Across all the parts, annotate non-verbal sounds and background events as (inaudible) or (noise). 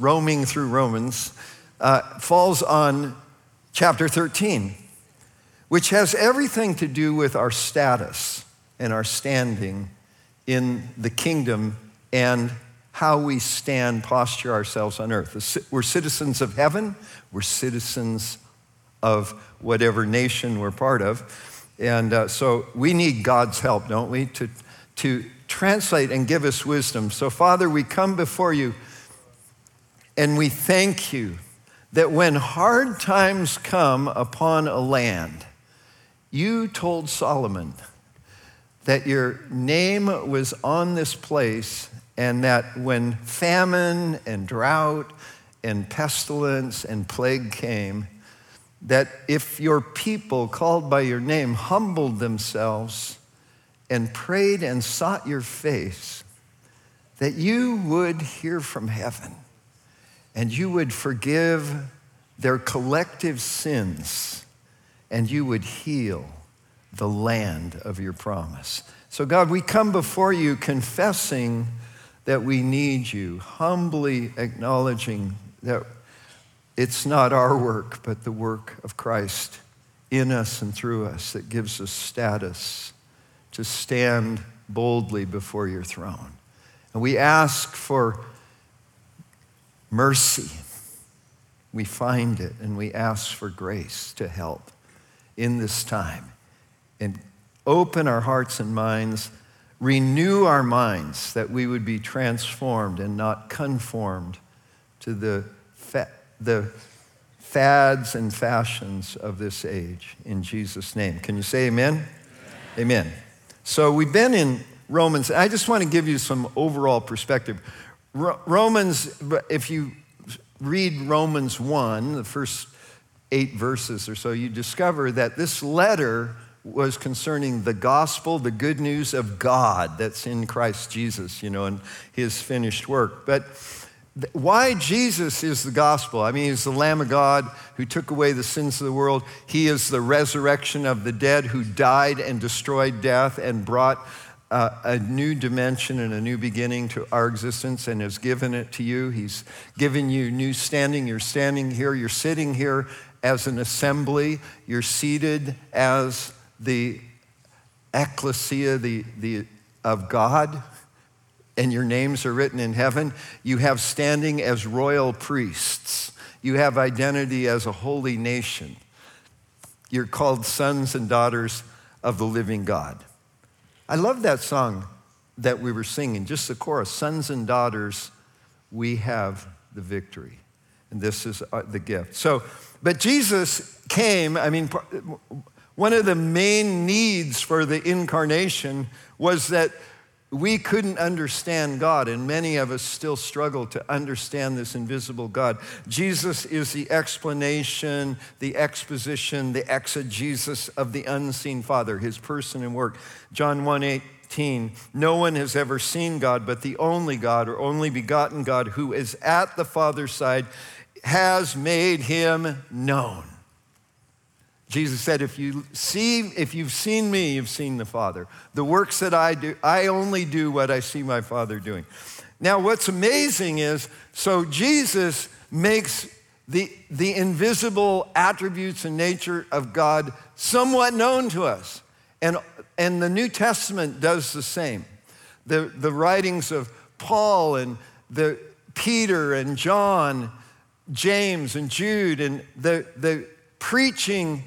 roaming through Romans, uh, falls on chapter 13, which has everything to do with our status and our standing in the kingdom and how we stand, posture ourselves on earth. We're citizens of heaven, we're citizens of whatever nation we're part of. And uh, so we need God's help, don't we, to, to translate and give us wisdom. So, Father, we come before you and we thank you that when hard times come upon a land, you told Solomon that your name was on this place and that when famine and drought and pestilence and plague came, that if your people called by your name humbled themselves and prayed and sought your face, that you would hear from heaven and you would forgive their collective sins and you would heal the land of your promise. So, God, we come before you confessing that we need you, humbly acknowledging that it's not our work, but the work of Christ in us and through us that gives us status to stand boldly before your throne. And we ask for mercy. We find it and we ask for grace to help in this time and open our hearts and minds, renew our minds that we would be transformed and not conformed to the the fads and fashions of this age in Jesus' name. Can you say amen? Amen. amen. So we've been in Romans. I just want to give you some overall perspective. Romans, if you read Romans 1, the first eight verses or so, you discover that this letter was concerning the gospel, the good news of God that's in Christ Jesus, you know, and his finished work. But why Jesus is the gospel. I mean, he's the Lamb of God who took away the sins of the world. He is the resurrection of the dead who died and destroyed death and brought uh, a new dimension and a new beginning to our existence and has given it to you. He's given you new standing. You're standing here, you're sitting here as an assembly, you're seated as the ecclesia the, the, of God and your names are written in heaven. You have standing as royal priests. You have identity as a holy nation. You're called sons and daughters of the living God. I love that song that we were singing, just the chorus Sons and daughters, we have the victory. And this is uh, the gift. So, but Jesus came, I mean, one of the main needs for the incarnation was that we couldn't understand God, and many of us still struggle to understand this invisible God. Jesus is the explanation, the exposition, the exegesis of the unseen Father, his person and work. John 1 18, no one has ever seen God, but the only God or only begotten God who is at the Father's side has made him known. Jesus said, if you see, if you've seen me, you've seen the Father. The works that I do, I only do what I see my Father doing. Now, what's amazing is, so Jesus makes the, the invisible attributes and nature of God somewhat known to us. And, and the New Testament does the same. The, the writings of Paul and the Peter and John, James and Jude, and the, the preaching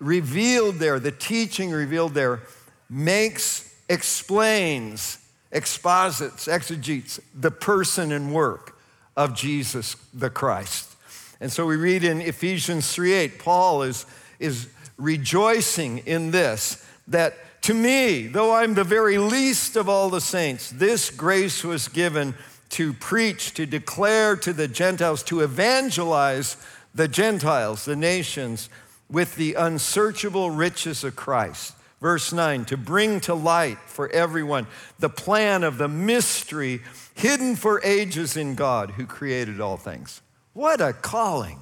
revealed there, the teaching revealed there, makes, explains, exposits, exegetes the person and work of Jesus the Christ. And so we read in Ephesians 3:8, Paul is, is rejoicing in this, that to me, though I'm the very least of all the saints, this grace was given to preach, to declare to the Gentiles, to evangelize the Gentiles, the nations, with the unsearchable riches of Christ. Verse 9, to bring to light for everyone the plan of the mystery hidden for ages in God who created all things. What a calling.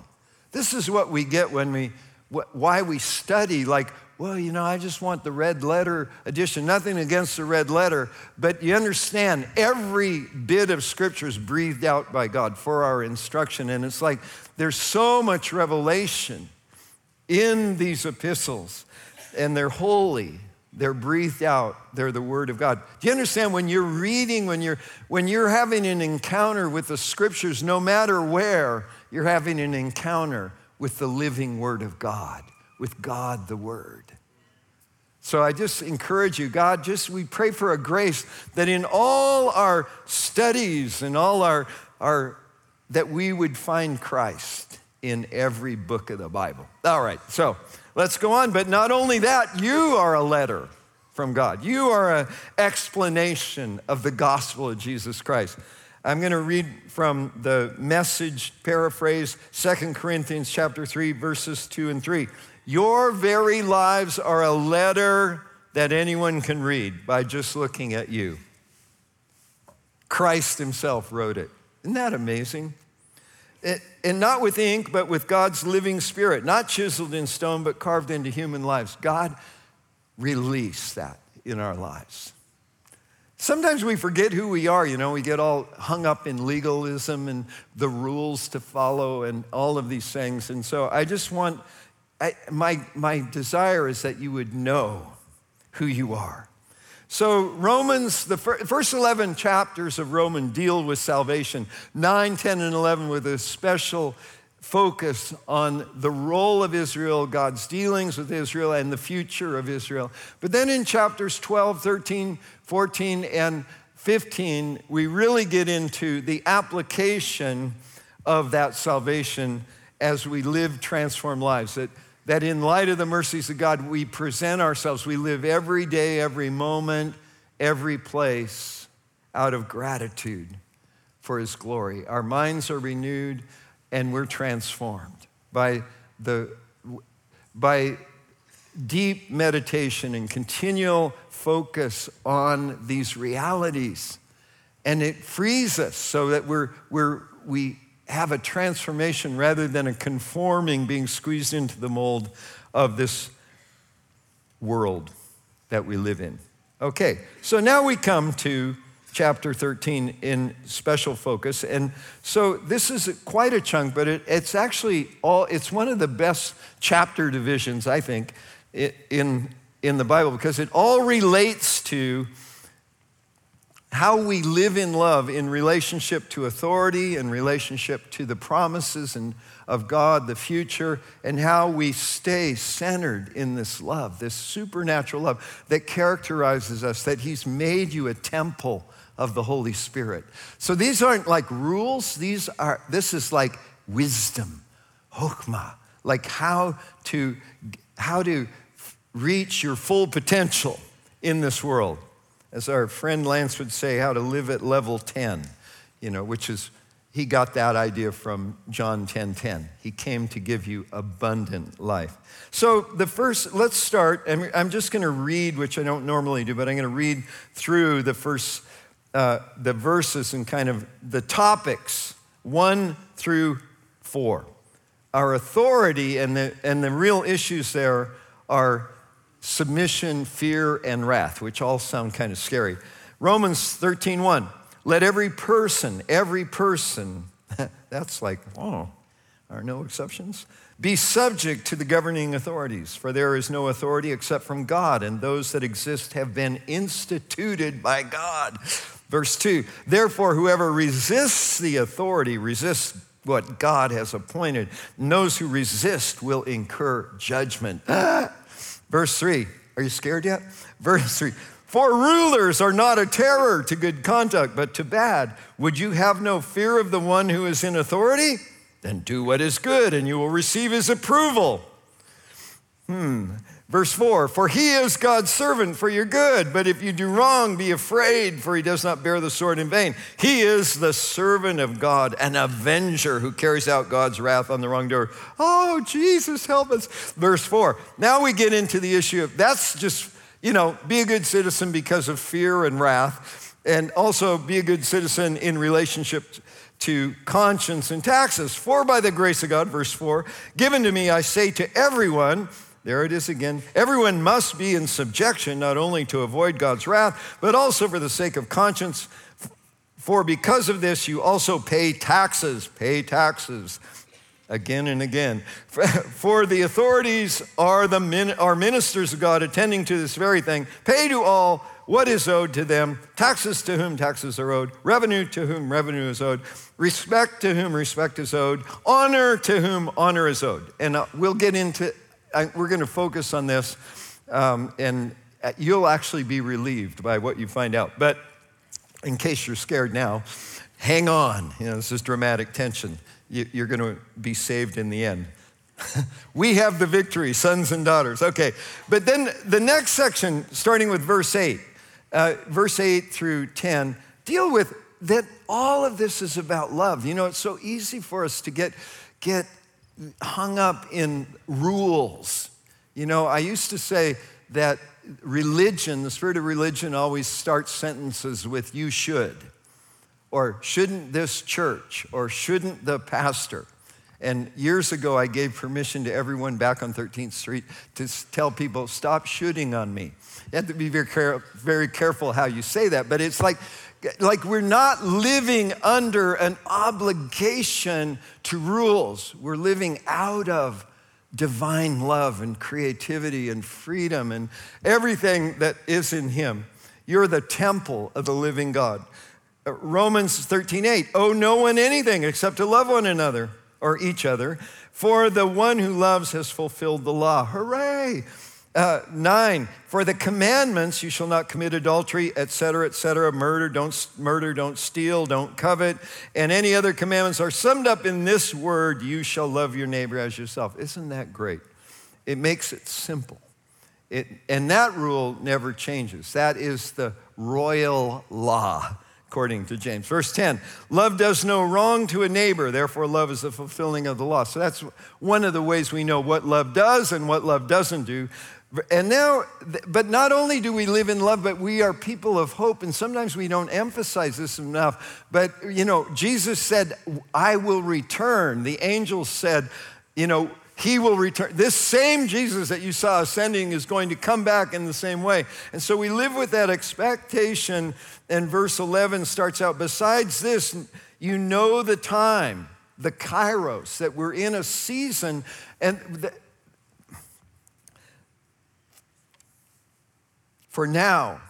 This is what we get when we, why we study, like, well, you know, I just want the red letter edition. Nothing against the red letter, but you understand every bit of scripture is breathed out by God for our instruction. And it's like there's so much revelation in these epistles, and they're holy. They're breathed out. They're the word of God. Do you understand when you're reading, when you're when you're having an encounter with the scriptures, no matter where, you're having an encounter with the living word of God, with God the word. So I just encourage you, God, just we pray for a grace that in all our studies and all our, our that we would find Christ in every book of the Bible. All right, so let's go on. But not only that, you are a letter from God. You are an explanation of the gospel of Jesus Christ. I'm going to read from the message paraphrase 2 Corinthians chapter 3 verses 2 and 3. Your very lives are a letter that anyone can read by just looking at you. Christ himself wrote it. Isn't that amazing? And not with ink, but with God's living spirit, not chiseled in stone, but carved into human lives. God released that in our lives. Sometimes we forget who we are, you know, we get all hung up in legalism and the rules to follow and all of these things. And so I just want, I, my, my desire is that you would know who you are. So, Romans, the first 11 chapters of Romans deal with salvation. 9, 10, and 11 with a special focus on the role of Israel, God's dealings with Israel, and the future of Israel. But then in chapters 12, 13, 14, and 15, we really get into the application of that salvation as we live transformed lives. That, that in light of the mercies of God, we present ourselves, we live every day, every moment, every place out of gratitude for His glory. Our minds are renewed and we're transformed by the by deep meditation and continual focus on these realities and it frees us so that we're, we're, we have a transformation rather than a conforming being squeezed into the mold of this world that we live in okay so now we come to chapter 13 in special focus. And so this is quite a chunk, but it, it's actually all, it's one of the best chapter divisions, I think, in, in the Bible because it all relates to how we live in love in relationship to authority, in relationship to the promises and of God, the future, and how we stay centered in this love, this supernatural love that characterizes us, that He's made you a temple of the Holy Spirit. So these aren't like rules, these are this is like wisdom, hokmah, like how to how to reach your full potential in this world. As our friend Lance would say, how to live at level 10, you know, which is he got that idea from John 10:10. 10, 10. He came to give you abundant life. So the first, let's start. I'm just going to read, which I don't normally do, but I'm going to read through the first uh, the verses and kind of the topics, one through four. Our authority and the, and the real issues there are submission, fear, and wrath, which all sound kind of scary. Romans 13, 1. Let every person, every person, (laughs) that's like, oh, are no exceptions? Be subject to the governing authorities, for there is no authority except from God, and those that exist have been instituted by God. Verse 2 Therefore, whoever resists the authority resists what God has appointed, and those who resist will incur judgment. (laughs) Verse 3 Are you scared yet? Verse 3 For rulers are not a terror to good conduct, but to bad. Would you have no fear of the one who is in authority? Then do what is good, and you will receive his approval. Hmm. Verse 4 For he is God's servant for your good, but if you do wrong, be afraid, for he does not bear the sword in vain. He is the servant of God, an avenger who carries out God's wrath on the wrongdoer. Oh, Jesus, help us. Verse 4 Now we get into the issue of that's just, you know, be a good citizen because of fear and wrath, and also be a good citizen in relationship to conscience and taxes. For by the grace of God, verse 4, given to me, I say to everyone, There it is again. Everyone must be in subjection, not only to avoid God's wrath, but also for the sake of conscience. For because of this, you also pay taxes. Pay taxes again and again. (laughs) For the authorities are, the are ministers of God attending to this very thing. Pay to all what is owed to them, taxes to whom taxes are owed, revenue to whom revenue is owed, respect to whom respect is owed, honor to whom honor is owed. And uh, we'll get into, we're going to focus on this, um, and uh, you'll actually be relieved by what you find out. But in case you're scared now, hang on. You know, this is dramatic tension. You're going to be saved in the end. (laughs) we have the victory, sons and daughters. Okay, but then the next section, starting with verse 8, uh, verse 8 through 10, deal with that all of this is about love. You know, it's so easy for us to get, get hung up in rules. You know, I used to say that religion, the spirit of religion, always starts sentences with you should, or shouldn't this church, or shouldn't the pastor. And years ago, I gave permission to everyone back on 13th Street to tell people, stop shooting on me. You have to be very, care- very careful how you say that, but it's like, like we're not living under an obligation to rules. We're living out of divine love and creativity and freedom and everything that is in Him. You're the temple of the living God. Uh, Romans 13, 8, owe no one anything except to love one another or each other, for the one who loves has fulfilled the law. Hooray! Uh, nine, for the commandments, you shall not commit adultery, etc., etc., murder, don't murder, don't steal, don't covet, and any other commandments are summed up in this word, you shall love your neighbor as yourself. Isn't that great? It makes it simple. It, and that rule never changes. That is the royal law according to James. Verse 10 Love does no wrong to a neighbor, therefore, love is the fulfilling of the law. So that's one of the ways we know what love does and what love doesn't do. And now, but not only do we live in love, but we are people of hope. And sometimes we don't emphasize this enough. But, you know, Jesus said, I will return. The angels said, you know, he will return. This same Jesus that you saw ascending is going to come back in the same way. And so we live with that expectation. And verse 11 starts out Besides this, you know the time, the kairos, that we're in a season. And for now,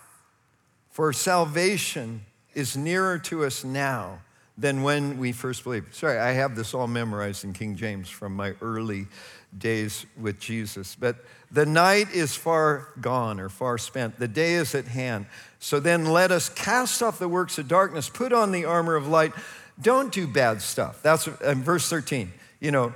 for salvation is nearer to us now than when we first believed. Sorry, I have this all memorized in King James from my early days with Jesus. But the night is far gone or far spent, the day is at hand. So then let us cast off the works of darkness, put on the armor of light. Don't do bad stuff. That's verse 13. You know,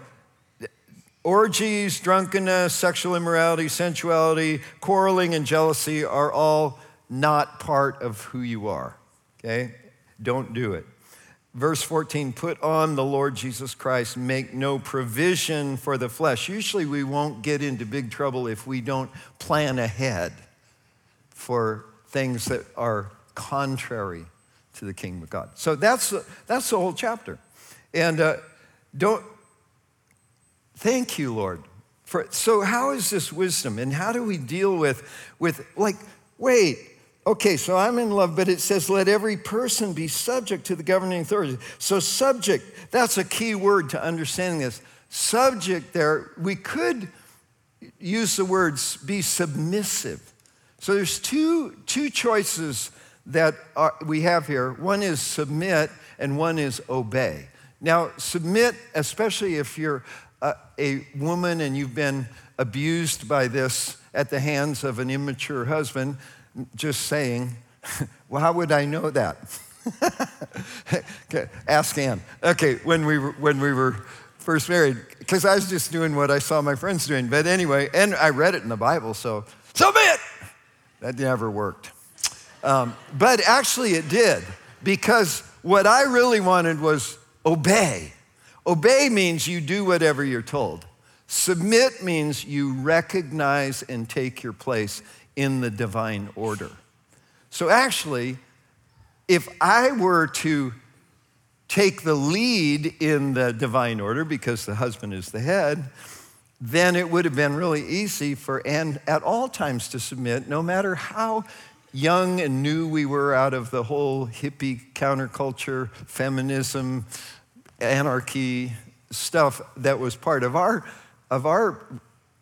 orgies, drunkenness, sexual immorality, sensuality, quarreling, and jealousy are all not part of who you are. Okay? Don't do it. Verse 14, put on the Lord Jesus Christ, make no provision for the flesh. Usually we won't get into big trouble if we don't plan ahead for things that are contrary to the kingdom of God. So that's, that's the whole chapter. And uh, don't, thank you, Lord. For, so how is this wisdom? And how do we deal with, with like, wait, Okay, so I'm in love, but it says, let every person be subject to the governing authority. So, subject, that's a key word to understanding this. Subject there, we could use the words be submissive. So, there's two, two choices that are, we have here one is submit, and one is obey. Now, submit, especially if you're a, woman and you've been abused by this at the hands of an immature husband just saying. (laughs) well, how would I know that? (laughs) okay, ask Ann. Okay, when we were, when we were first married, because I was just doing what I saw my friends doing. But anyway, and I read it in the Bible, so submit. That never worked. Um, but actually, it did, because what I really wanted was obey. Obey means you do whatever you're told. Submit means you recognize and take your place in the divine order. So, actually, if I were to take the lead in the divine order because the husband is the head, then it would have been really easy for Anne at all times to submit, no matter how young and new we were out of the whole hippie counterculture, feminism, anarchy stuff that was part of our, of our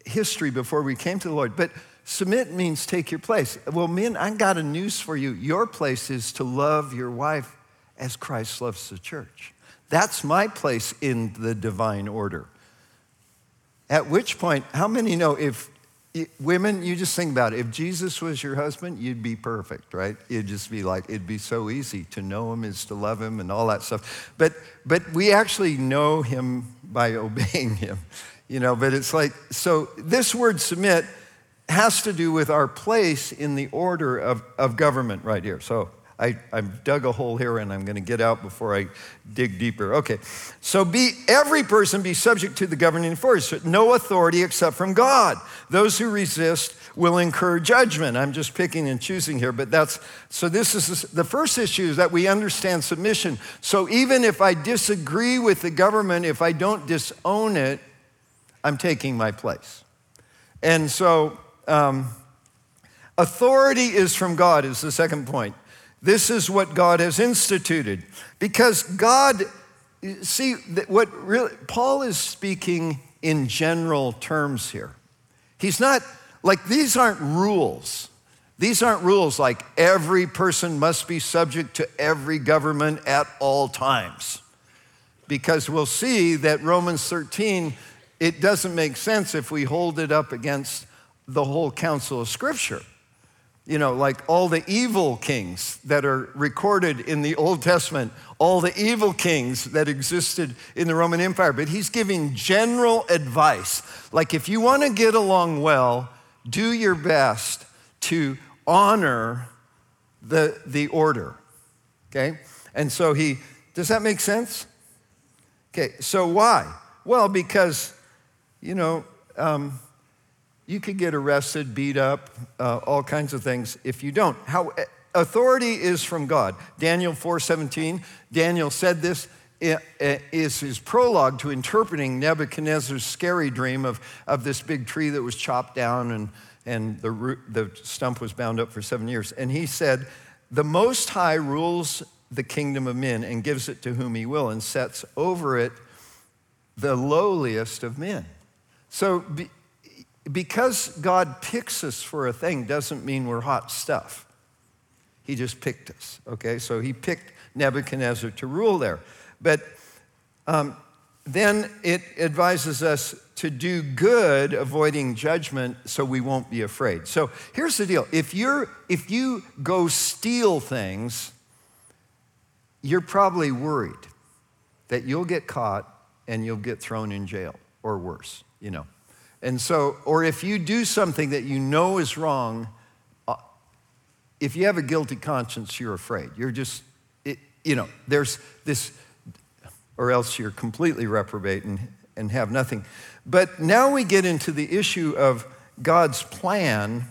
history before we came to the Lord. But submit means take your place. Well, men, I got a news for you. Your place is to love your wife as Christ loves the church. That's my place in the divine order. At which point, how many know if women, you just think about it. If Jesus was your husband, you'd be perfect, right? It'd just be like, it'd be so easy. To know him is to love him and all that stuff. But, but we actually know him by (laughs) obeying him, you know. But it's like, so this word submit has to do with our place in the order of, of government right here. So I, I've dug a hole here and I'm going to get out before I dig deeper. Okay. So be every person be subject to the governing force. No authority except from God. Those who resist will incur judgment. I'm just picking and choosing here, but that's so this is the first issue is that we understand submission. So even if I disagree with the government, if I don't disown it, I'm taking my place. And so um, authority is from God, is the second point. This is what God has instituted. Because God, see, what really, Paul is speaking in general terms here. He's not, like, these aren't rules. These aren't rules like every person must be subject to every government at all times. Because we'll see that Romans 13, it doesn't make sense if we hold it up against the whole counsel of Scripture you know, like all the evil kings that are recorded in the Old Testament, all the evil kings that existed in the Roman Empire. But he's giving general advice. Like, if you want to get along well, do your best to honor the, the order. Okay? And so he, does that make sense? Okay, so why? Well, because, you know, um, you could get arrested, beat up, uh, all kinds of things if you don't. How authority is from God. Daniel 4:17. Daniel said this is his prologue to interpreting Nebuchadnezzar's scary dream of, of this big tree that was chopped down and, and the, root, the stump was bound up for seven years. And he said, The Most High rules the kingdom of men and gives it to whom he will and sets over it the lowliest of men. So because God picks us for a thing doesn't mean we're hot stuff. He just picked us, okay? So he picked Nebuchadnezzar to rule there. But um, then it advises us to do good, avoiding judgment, so we won't be afraid. So here's the deal if, you're, if you go steal things, you're probably worried that you'll get caught and you'll get thrown in jail or worse, you know. And so, or if you do something that you know is wrong, uh, if you have a guilty conscience, you're afraid. You're just, it, you know, there's this, or else you're completely reprobate and, and have nothing. But now we get into the issue of God's plan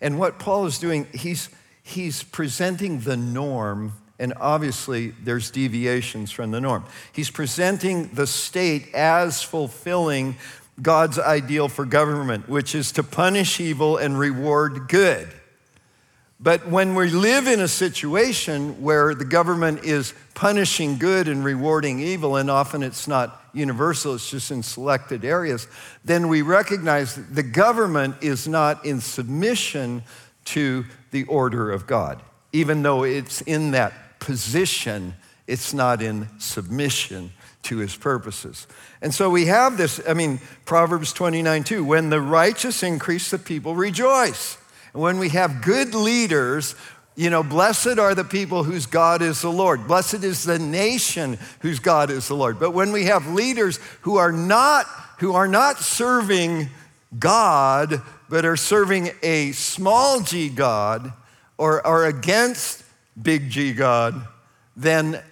and what Paul is doing. He's, he's presenting the norm and obviously there's deviations from the norm. He's presenting the state as fulfilling God's ideal for government, which is to punish evil and reward good. But when we live in a situation where the government is punishing good and rewarding evil, and often it's not universal, it's just in selected areas, then we recognize that the government is not in submission to the order of God. Even though it's in that position, it's not in submission to his purposes. And so we have this, I mean, Proverbs 29 2 when the righteous increase, the people rejoice. And when we have good leaders, you know, blessed are the people whose God is the Lord. Blessed is the nation whose God is the Lord. But when we have leaders who are not, who are not serving God, but are serving a small g God or are against big G God, then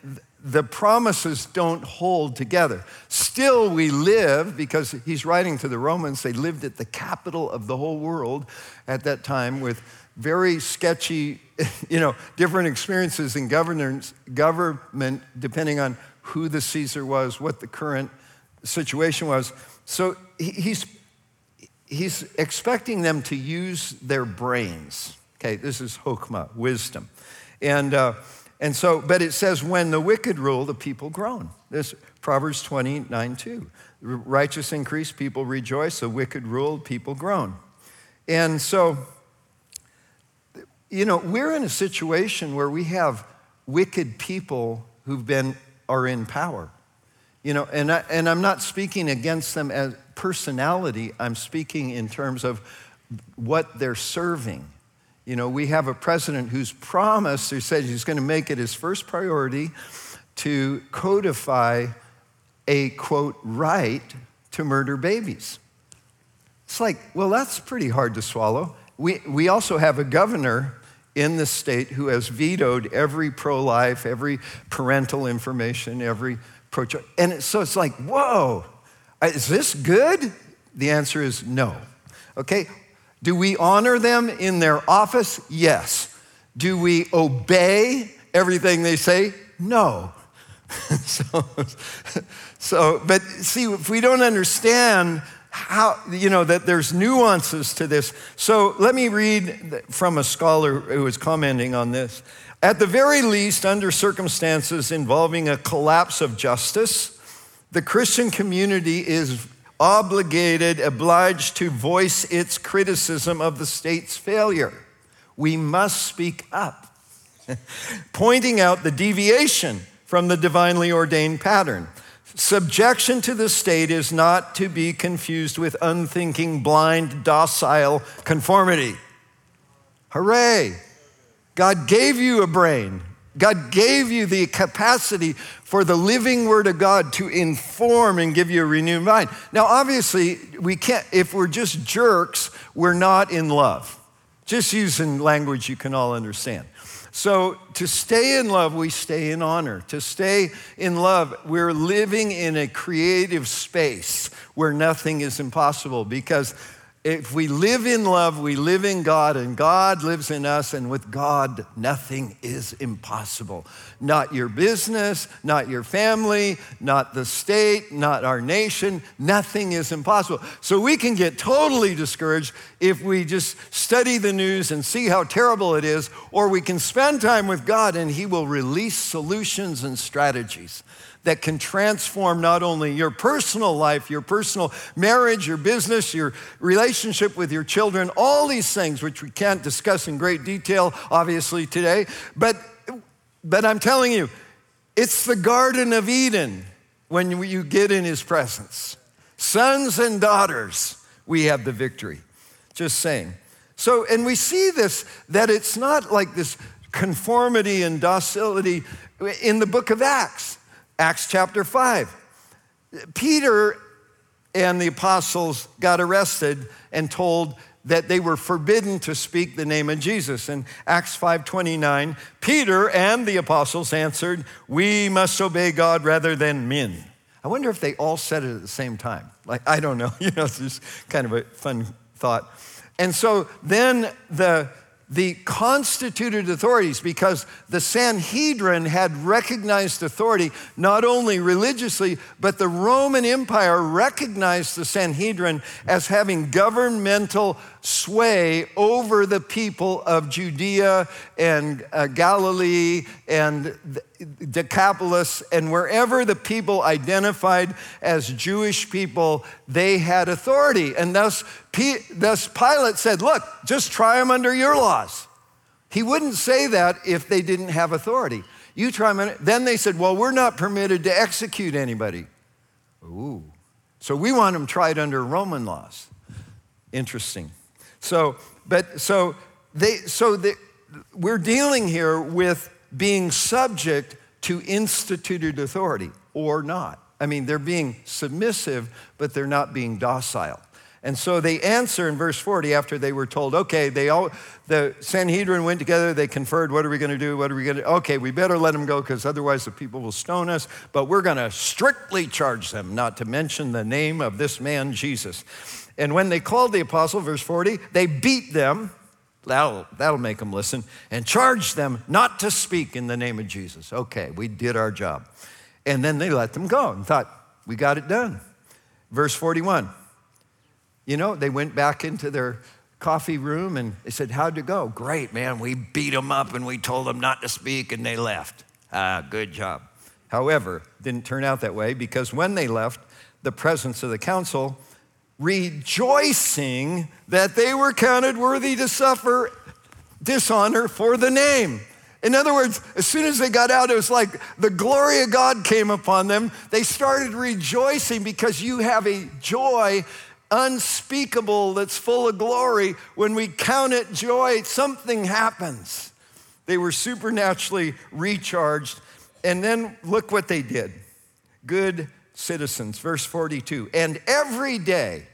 the promises don't hold together. Still, we live, because he's writing to the Romans, they lived at the capital of the whole world at that time with very sketchy, (laughs) you know, different experiences in governance, government, depending on who the Caesar was, what the current situation was. So he's, he's expecting them to use their brains. Okay, this is hokmah, wisdom. And, uh, and so, but it says, when the wicked rule, the people groan. This Proverbs 29 2. Righteous increase, people rejoice. The wicked rule, people groan. And so, you know, we're in a situation where we have wicked people who've been, are in power. You know, and, I, and I'm not speaking against them as personality, I'm speaking in terms of what they're serving. You know, we have a president who's promised, or said he's going to make it his first priority to codify a quote right to murder babies. It's like, well, that's pretty hard to swallow. We, we also have a governor in the state who has vetoed every pro life, every parental information, every pro choice. And so it's like, whoa, is this good? The answer is no. Okay? Do we honor them in their office? Yes. Do we obey everything they say? No. (laughs) so, so, but see, if we don't understand how, you know, that there's nuances to this. So let me read from a scholar who was commenting on this. At the very least, under circumstances involving a collapse of justice, the Christian community is obligated, obliged to voice its criticism of the state's failure. We must speak up, (laughs) pointing out the deviation from the divinely ordained pattern. Subjection to the state is not to be confused with unthinking, blind, docile conformity. Hooray! God gave you a brain. God gave you the capacity for the living word of God to inform and give you a renewed mind. Now, obviously, we can't, if we're just jerks, we're not in love. Just using language you can all understand. So, to stay in love, we stay in honor. To stay in love, we're living in a creative space where nothing is impossible because if we live in love, we live in God, and God lives in us, and with God, nothing is impossible. Not your business, not your family, not the state, not our nation, nothing is impossible. So we can get totally discouraged if we just study the news and see how terrible it is, or we can spend time with God, and He will release solutions and strategies that can transform not only your personal life, your personal marriage, your business, your relationship with your children, all these things, which we can't discuss in great detail, obviously, today. But, but I'm telling you, it's the Garden of Eden when you get in his presence. Sons and daughters, we have the victory. Just saying. So, and we see this, that it's not like this conformity and docility in the book of Acts. Acts chapter 5. Peter and the apostles got arrested and told that they were forbidden to speak the name of Jesus. In Acts 5:29, Peter and the apostles answered, "We must obey God rather than men." I wonder if they all said it at the same time. Like I don't know, (laughs) you know, it's just kind of a fun thought. And so then the the constituted authorities because the Sanhedrin had recognized authority not only religiously, but the Roman Empire recognized the Sanhedrin as having governmental sway over the people of Judea and uh, Galilee and Decapolis, and wherever the people identified as Jewish people, they had authority. And thus, P- thus Pilate said, Look, just try them under your laws. He wouldn't say that if they didn't have authority. You try them. Then they said, Well, we're not permitted to execute anybody. Ooh. So we want them tried under Roman laws. Interesting. So, but so they so the, we're dealing here with being subject to instituted authority or not. I mean, they're being submissive, but they're not being docile. And so they answer in verse 40 after they were told, okay, they all, the Sanhedrin went together, they conferred, what are we going to do? What are we going to Okay, we better let them go because otherwise the people will stone us, but we're going to strictly charge them not to mention the name of this man, Jesus. And when they called the apostle, verse 40, they beat them. That'll, that'll make them listen and charge them not to speak in the name of Jesus. Okay, we did our job. And then they let them go and thought, we got it done. Verse 41 you know, they went back into their coffee room and they said, How'd it go? Great, man. We beat them up and we told them not to speak and they left. Ah, good job. However, didn't turn out that way because when they left the presence of the council, rejoicing that they were counted worthy to suffer dishonor for the name. In other words, as soon as they got out, it was like the glory of God came upon them. They started rejoicing because you have a joy unspeakable that's full of glory. When we count it joy, something happens. They were supernaturally recharged. And then look what they did. Good citizens, verse 42. And every day,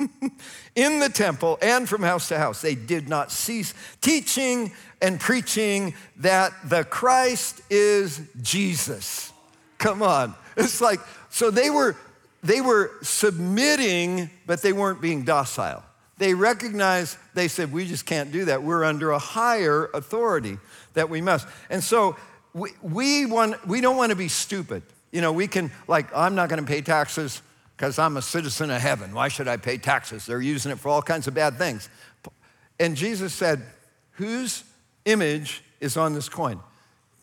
(laughs) in the temple and from house to house, they did not cease teaching and preaching that the Christ is Jesus. Come on. It's like, so they were they were submitting, but they weren't being docile. They recognized, they said, we just can't do that. We're under a higher authority that we must. And so we, we, want, we don't want to be stupid. You know, we can, like, I'm not going to pay taxes because I'm a citizen of heaven. Why should I pay taxes? They're using it for all kinds of bad things. And Jesus said, whose image is on this coin?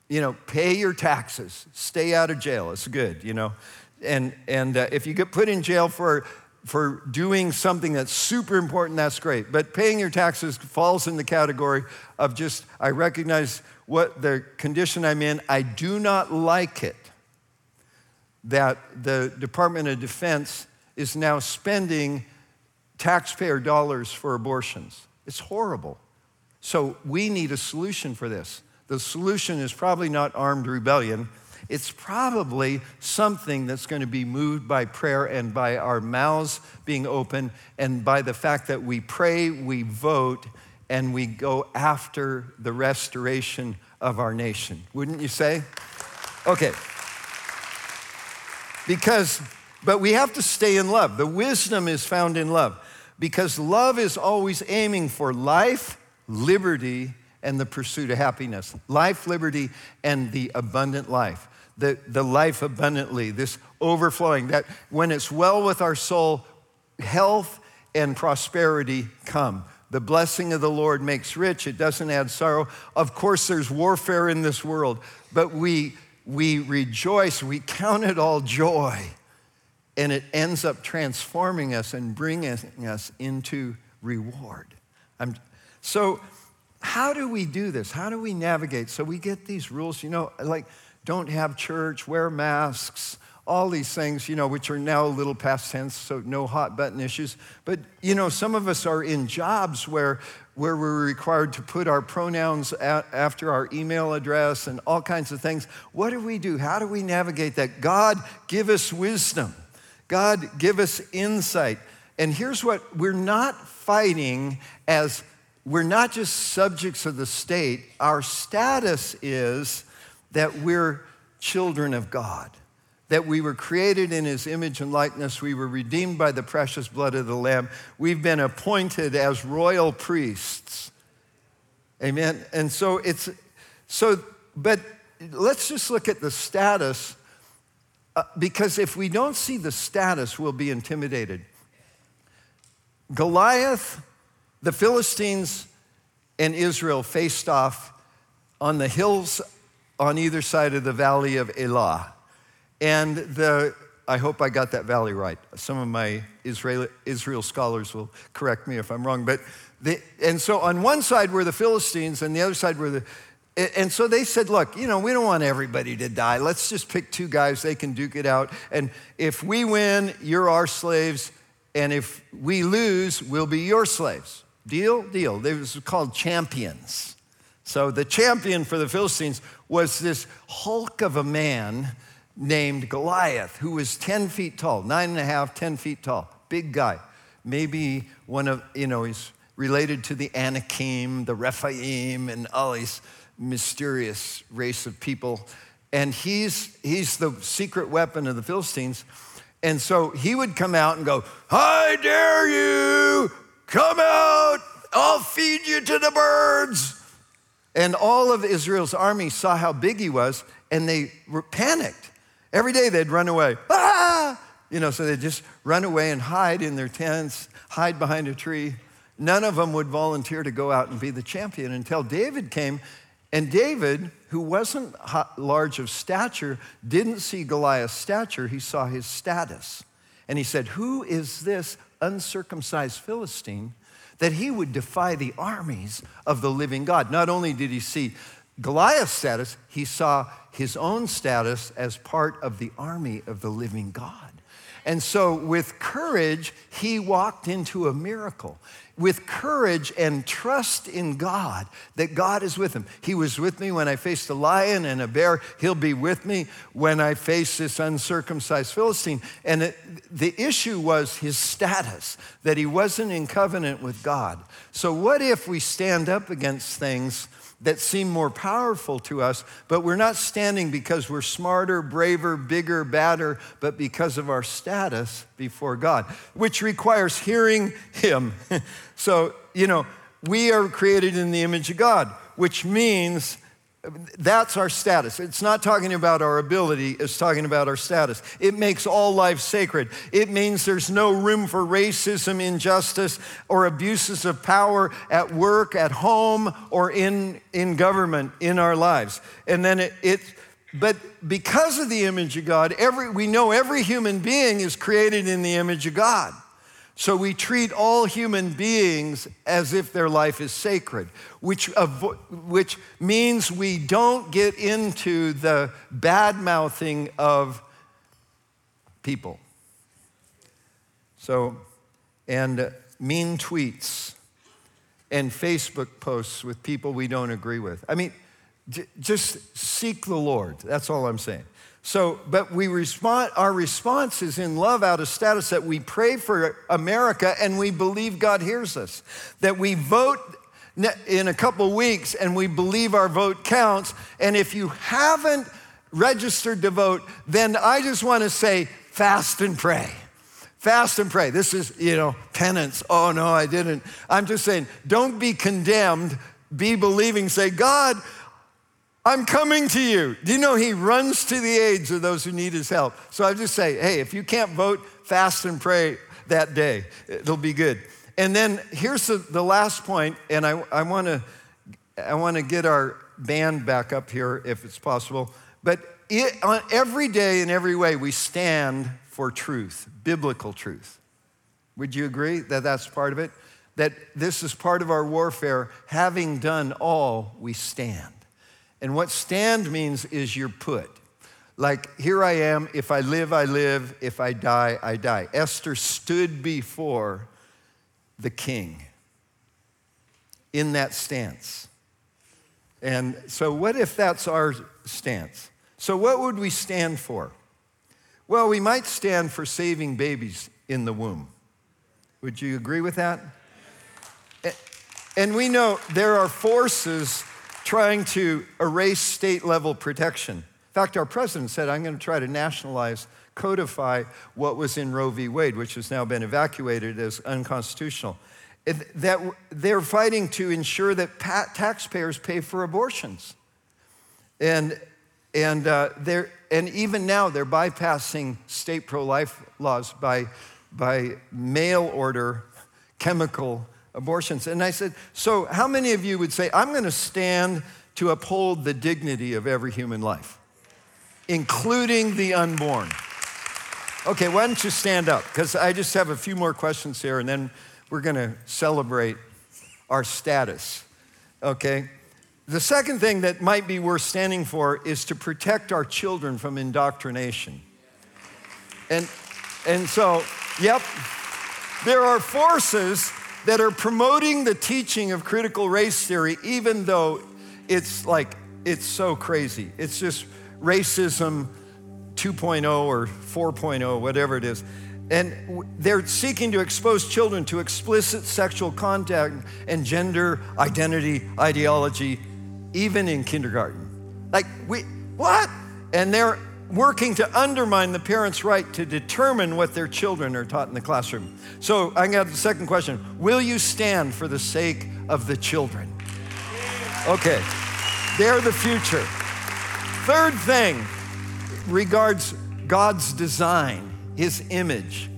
You know, pay your taxes, stay out of jail. It's good, you know. And, and uh, if you get put in jail for, for doing something that's super important, that's great. But paying your taxes falls in the category of just, I recognize what the condition I'm in, I do not like it that the Department of Defense is now spending taxpayer dollars for abortions. It's horrible. So we need a solution for this. The solution is probably not armed rebellion it's probably something that's going to be moved by prayer and by our mouths being open and by the fact that we pray, we vote, and we go after the restoration of our nation. Wouldn't you say? Okay. Because, but we have to stay in love. The wisdom is found in love because love is always aiming for life, liberty, and the pursuit of happiness. Life, liberty, and the abundant life the, the life abundantly, this overflowing, that when it's well with our soul, health and prosperity come. The blessing of the Lord makes rich, it doesn't add sorrow. Of course, there's warfare in this world, but we, we rejoice, we count it all joy, and it ends up transforming us and bringing us into reward. I'm, so, how do we do this? How do we navigate? So, we get these rules, you know, like, don't have church, wear masks, all these things, you know, which are now a little past tense, so no hot button issues. But, you know, some of us are in jobs where, where we're required to put our pronouns after our email address and all kinds of things. What do we do? How do we navigate that? God, give us wisdom. God, give us insight. And here's what we're not fighting as we're not just subjects of the state, our status is that we're children of God, that we were created in his image and likeness, we were redeemed by the precious blood of the Lamb, we've been appointed as royal priests. Amen. And so it's, so, but let's just look at the status, uh, because if we don't see the status, we'll be intimidated. Goliath, the Philistines, and Israel faced off on the hills on either side of the valley of Elah. And the, I hope I got that valley right. Some of my Israel, Israel scholars will correct me if I'm wrong. But the, and so on one side were the Philistines, and the other side were the. And so they said, look, you know, we don't want everybody to die. Let's just pick two guys, they can duke it out. And if we win, you're our slaves. And if we lose, we'll be your slaves. Deal? Deal. They was called champions. So the champion for the Philistines was this hulk of a man named Goliath, who was 10 feet tall, nine and a half, 10 feet tall, big guy. Maybe one of, you know, he's related to the Anakim, the Rephaim, and all these mysterious race of people. And he's, he's the secret weapon of the Philistines. And so he would come out and go, I dare you, come out, I'll feed you to the birds. And all of Israel's army saw how big he was, and they panicked. Every day they'd run away. Ah! You know, so they'd just run away and hide in their tents, hide behind a tree. None of them would volunteer to go out and be the champion until David came. And David, who wasn't large of stature, didn't see Goliath's stature, he saw his status. And he said, Who is this uncircumcised Philistine that he would defy the armies of the living God? Not only did he see Goliath's status, he saw his own status as part of the army of the living God. And so, with courage, he walked into a miracle. With courage and trust in God that God is with him. He was with me when I faced a lion and a bear. He'll be with me when I face this uncircumcised Philistine. And it, the issue was his status, that he wasn't in covenant with God. So, what if we stand up against things? that seem more powerful to us, but we're not standing because we're smarter, braver, bigger, badder, but because of our status before God, which requires hearing Him. (laughs) so, you know, we are created in the image of God, which means that's our status. It's not talking about our ability, it's talking about our status. It makes all life sacred. It means there's no room for racism, injustice, or abuses of power at work, at home, or in, in government in our lives. And then it, it but because of the image of God, every, we know every human being is created in the image of God. So we treat all human beings as if their life is sacred, which, avo- which means we don't get into the bad mouthing of people. So, and mean tweets and Facebook posts with people we don't agree with. I mean, just seek the Lord. That's all I'm saying. So, but we respond, our response is in love out of status that we pray for America and we believe God hears us. That we vote in a couple weeks and we believe our vote counts. And if you haven't registered to vote, then I just want to say fast and pray. Fast and pray. This is, you know, penance. Oh, no, I didn't. I'm just saying, don't be condemned. Be believing. Say, God, I'm coming to you. Do you know he runs to the aids of those who need his help? So I just say, hey, if you can't vote, fast and pray that day. It'll be good. And then here's the, the last point, and I, I want to I wanna get our band back up here if it's possible. But it, on every day in every way, we stand for truth, biblical truth. Would you agree that that's part of it? That this is part of our warfare. Having done all, we stand. And what stand means is you're put. Like, here I am. If I live, I live. If I die, I die. Esther stood before the king in that stance. And so, what if that's our stance? So, what would we stand for? Well, we might stand for saving babies in the womb. Would you agree with that? And we know there are forces trying to erase state level protection. In fact, our president said, I'm going to try to nationalize, codify what was in Roe v. Wade, which has now been evacuated as unconstitutional. That they're fighting to ensure that taxpayers pay for abortions. And, and, uh, they're, and even now, they're bypassing state pro life laws by, by mail order chemical abortions. And I said, So, how many of you would say, I'm going to stand to uphold the dignity of every human life, including the unborn? Okay, why don't you stand up? Because I just have a few more questions here, and then we're going to celebrate our status. Okay? The second thing that might be worth standing for is to protect our children from indoctrination. And, and so, yep, there are forces that are promoting the teaching of critical race theory, even though it's like, it's so crazy. It's just racism 2.0 or 4.0, whatever it is. And they're seeking to expose children to explicit sexual contact and gender identity ideology, even in kindergarten. Like, we, what? And they're working to undermine the parents' right to determine what their children are taught in the classroom. So I got the second question Will you stand for the sake of the children? Okay, they're the future. Third thing regards God's design his image.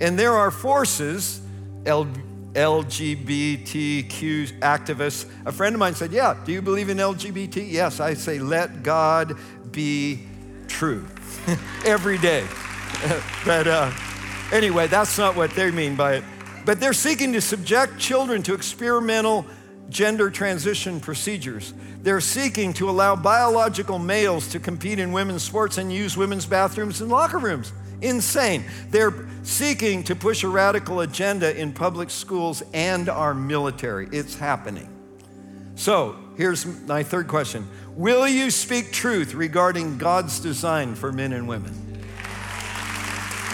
And there are forces, L- LGBTQ activists. A friend of mine said, Yeah, do you believe in LGBT? Yes. I say, Let God be true (laughs) every day. but uh, anyway, that's not what they mean by it. But they're seeking to subject children to experimental gender transition procedures. They're seeking to allow biological males to compete in women's sports and use women's bathrooms and locker rooms. Insane. They're seeking to push a radical agenda in public schools and our military. It's happening. So, here's my third question Will you speak truth regarding God's design for men and women?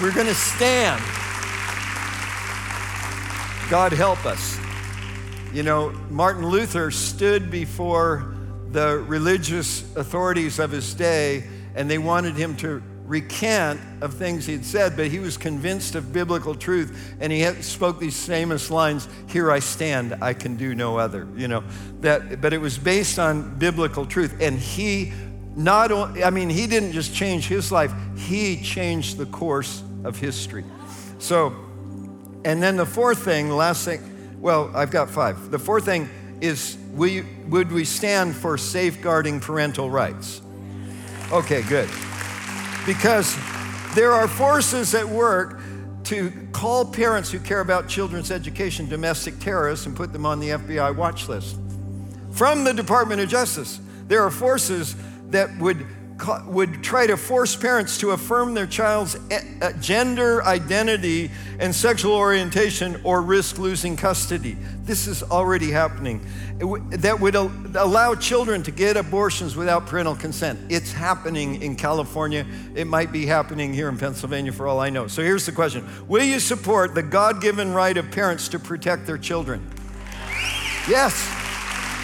We're going to stand. God help us. You know, Martin Luther stood before the religious authorities of his day and they wanted him to recant of things he'd said, but he was convinced of biblical truth, and he spoke these famous lines: "Here I stand, I can do no other." You know that, but it was based on biblical truth, and he not only, I mean, he didn't just change his life; he changed the course of history. So, and then the fourth thing, the last thing, well, I've got five. The fourth thing is, we, would we stand for safeguarding parental rights? Okay, good because there are forces at work to call parents who care about children's education domestic terrorists and put them on the FBI watch list. From the Department of Justice, there are forces that would would try to force parents to affirm their child's eh, eh, gender identity and sexual orientation or risk losing custody. This is already happening. That would allow children to get abortions without parental consent. It's happening in California. It might be happening here in Pennsylvania for all I know. So here's the question Will you support the God given right of parents to protect their children? Yes.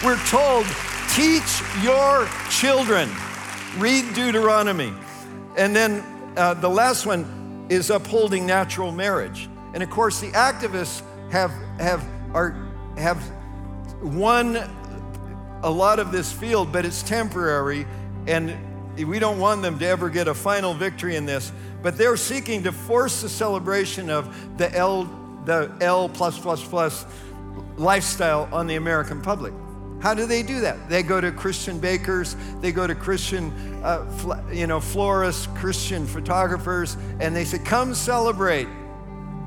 We're told, teach your children. Read Deuteronomy. And then uh, the last one is upholding natural marriage. And of course, the activists have, have, are, have won a lot of this field, but it's temporary, and we don't want them to ever get a final victory in this. But they're seeking to force the celebration of the L, the L plus plus plus lifestyle on the American public. How do they do that? They go to Christian bakers, they go to Christian, uh, fl- you know, florists, Christian photographers, and they say, "Come celebrate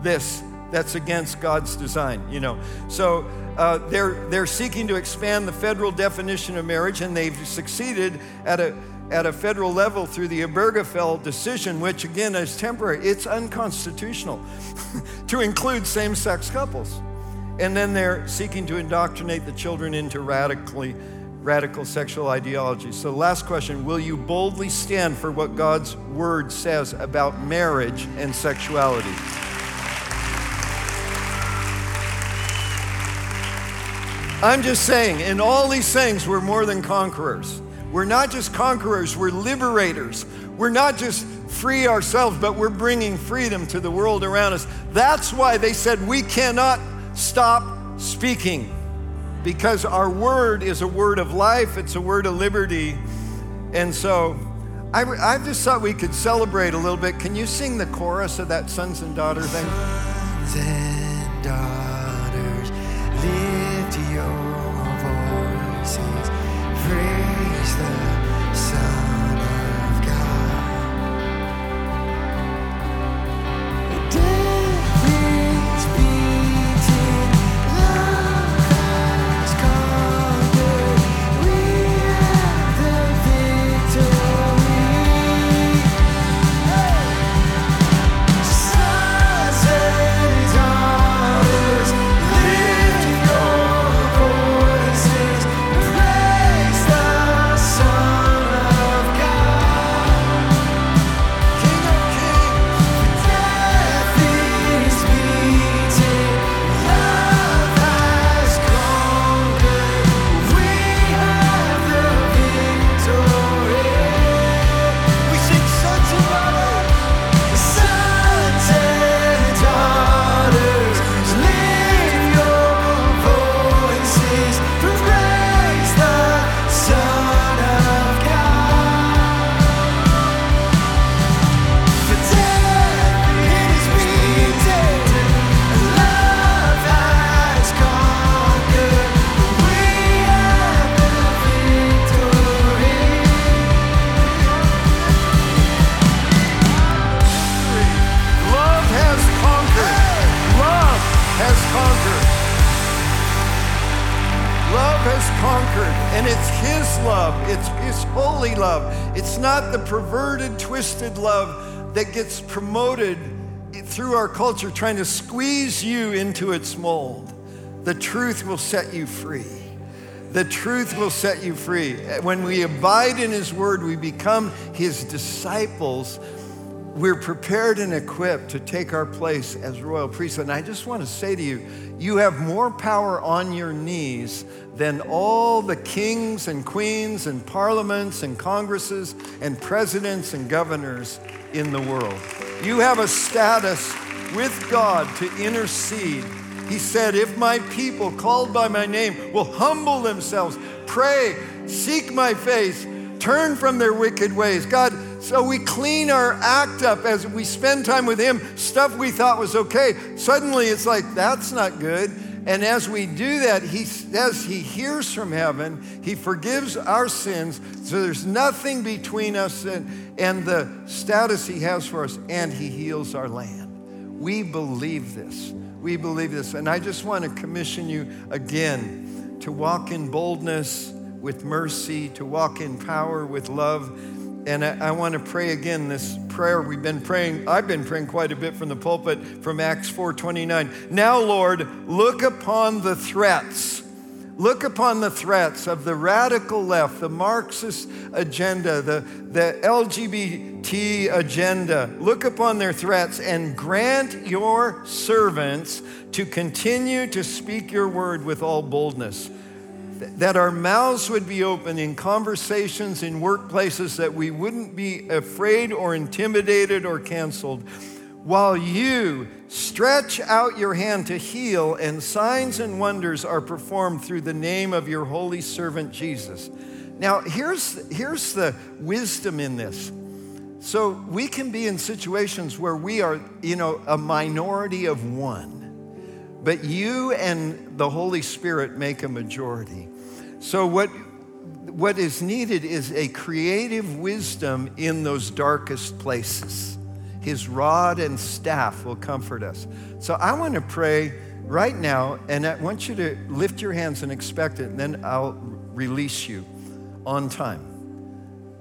this." That's against God's design, you know. So uh, they're they're seeking to expand the federal definition of marriage, and they've succeeded at a at a federal level through the Obergefell decision, which again is temporary. It's unconstitutional (laughs) to include same-sex couples. And then they're seeking to indoctrinate the children into radically radical sexual ideology. So last question, will you boldly stand for what God's word says about marriage and sexuality? I'm just saying, in all these things, we're more than conquerors. We're not just conquerors, we're liberators. We're not just free ourselves, but we're bringing freedom to the world around us. That's why they said we cannot stop speaking because our word is a word of life, it's a word of liberty. And so I, I just thought we could celebrate a little bit. Can you sing the chorus of that Sons and Daughter thing? Sons and daughters, culture, trying to squeeze you into its mold. The truth will set you free. The truth will set you free. When we abide in His Word, we become His disciples we're prepared and equipped to take our place as royal priests. And I just want to say to you, you have more power on your knees than all the kings and queens and parliaments and congresses and presidents and governors in the world. You have a status with God to intercede. He said, If my people called by my name will humble themselves, pray, seek my face, turn from their wicked ways. God, so we clean our act up as we spend time with Him. Stuff we thought was okay, suddenly it's like, that's not good. And as we do that, He says He hears from heaven, He forgives our sins. So there's nothing between us and, and the status He has for us, and He heals our land. We believe this. We believe this. And I just want to commission you again to walk in boldness with mercy, to walk in power with love and I, I, want to pray again this prayer we've been praying. I've been praying quite a bit from the pulpit from Acts 4:29. Now, Lord, look upon the threats. Look upon the threats of the radical left, the Marxist agenda, the, the LGBT agenda. Look upon their threats and grant your servants to continue to speak your word with all boldness that our mouths would be open in conversations in workplaces that we wouldn't be afraid or intimidated or canceled while you stretch out your hand to heal and signs and wonders are performed through the name of your holy servant Jesus. Now, here's, here's the wisdom in this. So we can be in situations where we are, you know, a minority of one but you and the Holy Spirit make a majority. So, what, what is needed is a creative wisdom in those darkest places. His rod and staff will comfort us. So, I want to pray right now, and I want you to lift your hands and expect it, and then I'll release you on time.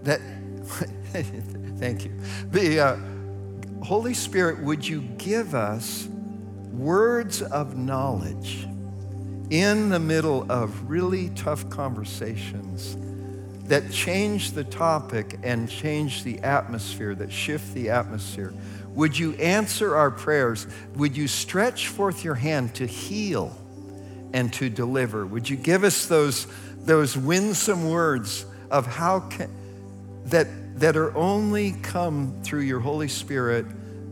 That, (laughs) thank you. The uh, Holy Spirit, would you give us words of knowledge in the middle of really tough conversations that change the topic and change the atmosphere, that shift the atmosphere. Would you answer our prayers? Would you stretch forth your hand to heal and to deliver? Would you give us those, those winsome words of how can, that, that are only come through your Holy Spirit?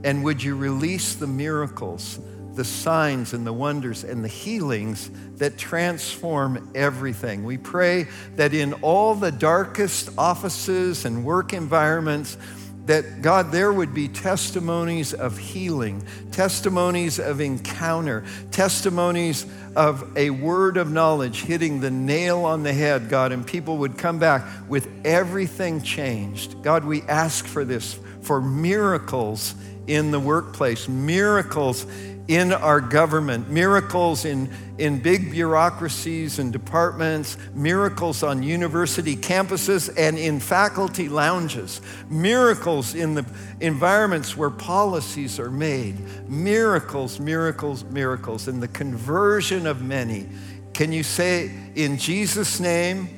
And would you release the miracles the signs and the wonders and the healings that transform everything. We pray that in all the darkest offices and work environments, that God, there would be testimonies of healing, testimonies of encounter, testimonies of a word of knowledge hitting the nail on the head, God, and people would come back with everything changed. God, we ask for this, for miracles in the workplace, miracles in our government, miracles in, in big bureaucracies and departments, miracles on university campuses and in faculty lounges, miracles in the environments where policies are made, miracles, miracles, miracles, and the conversion of many. Can you say in Jesus' name?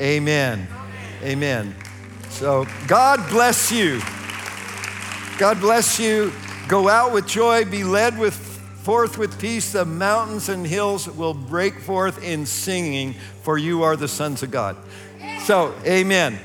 Amen. Amen. So God bless you. God bless you. Go out with joy, be led with forth with peace. The mountains and hills will break forth in singing, for you are the sons of God. So, amen.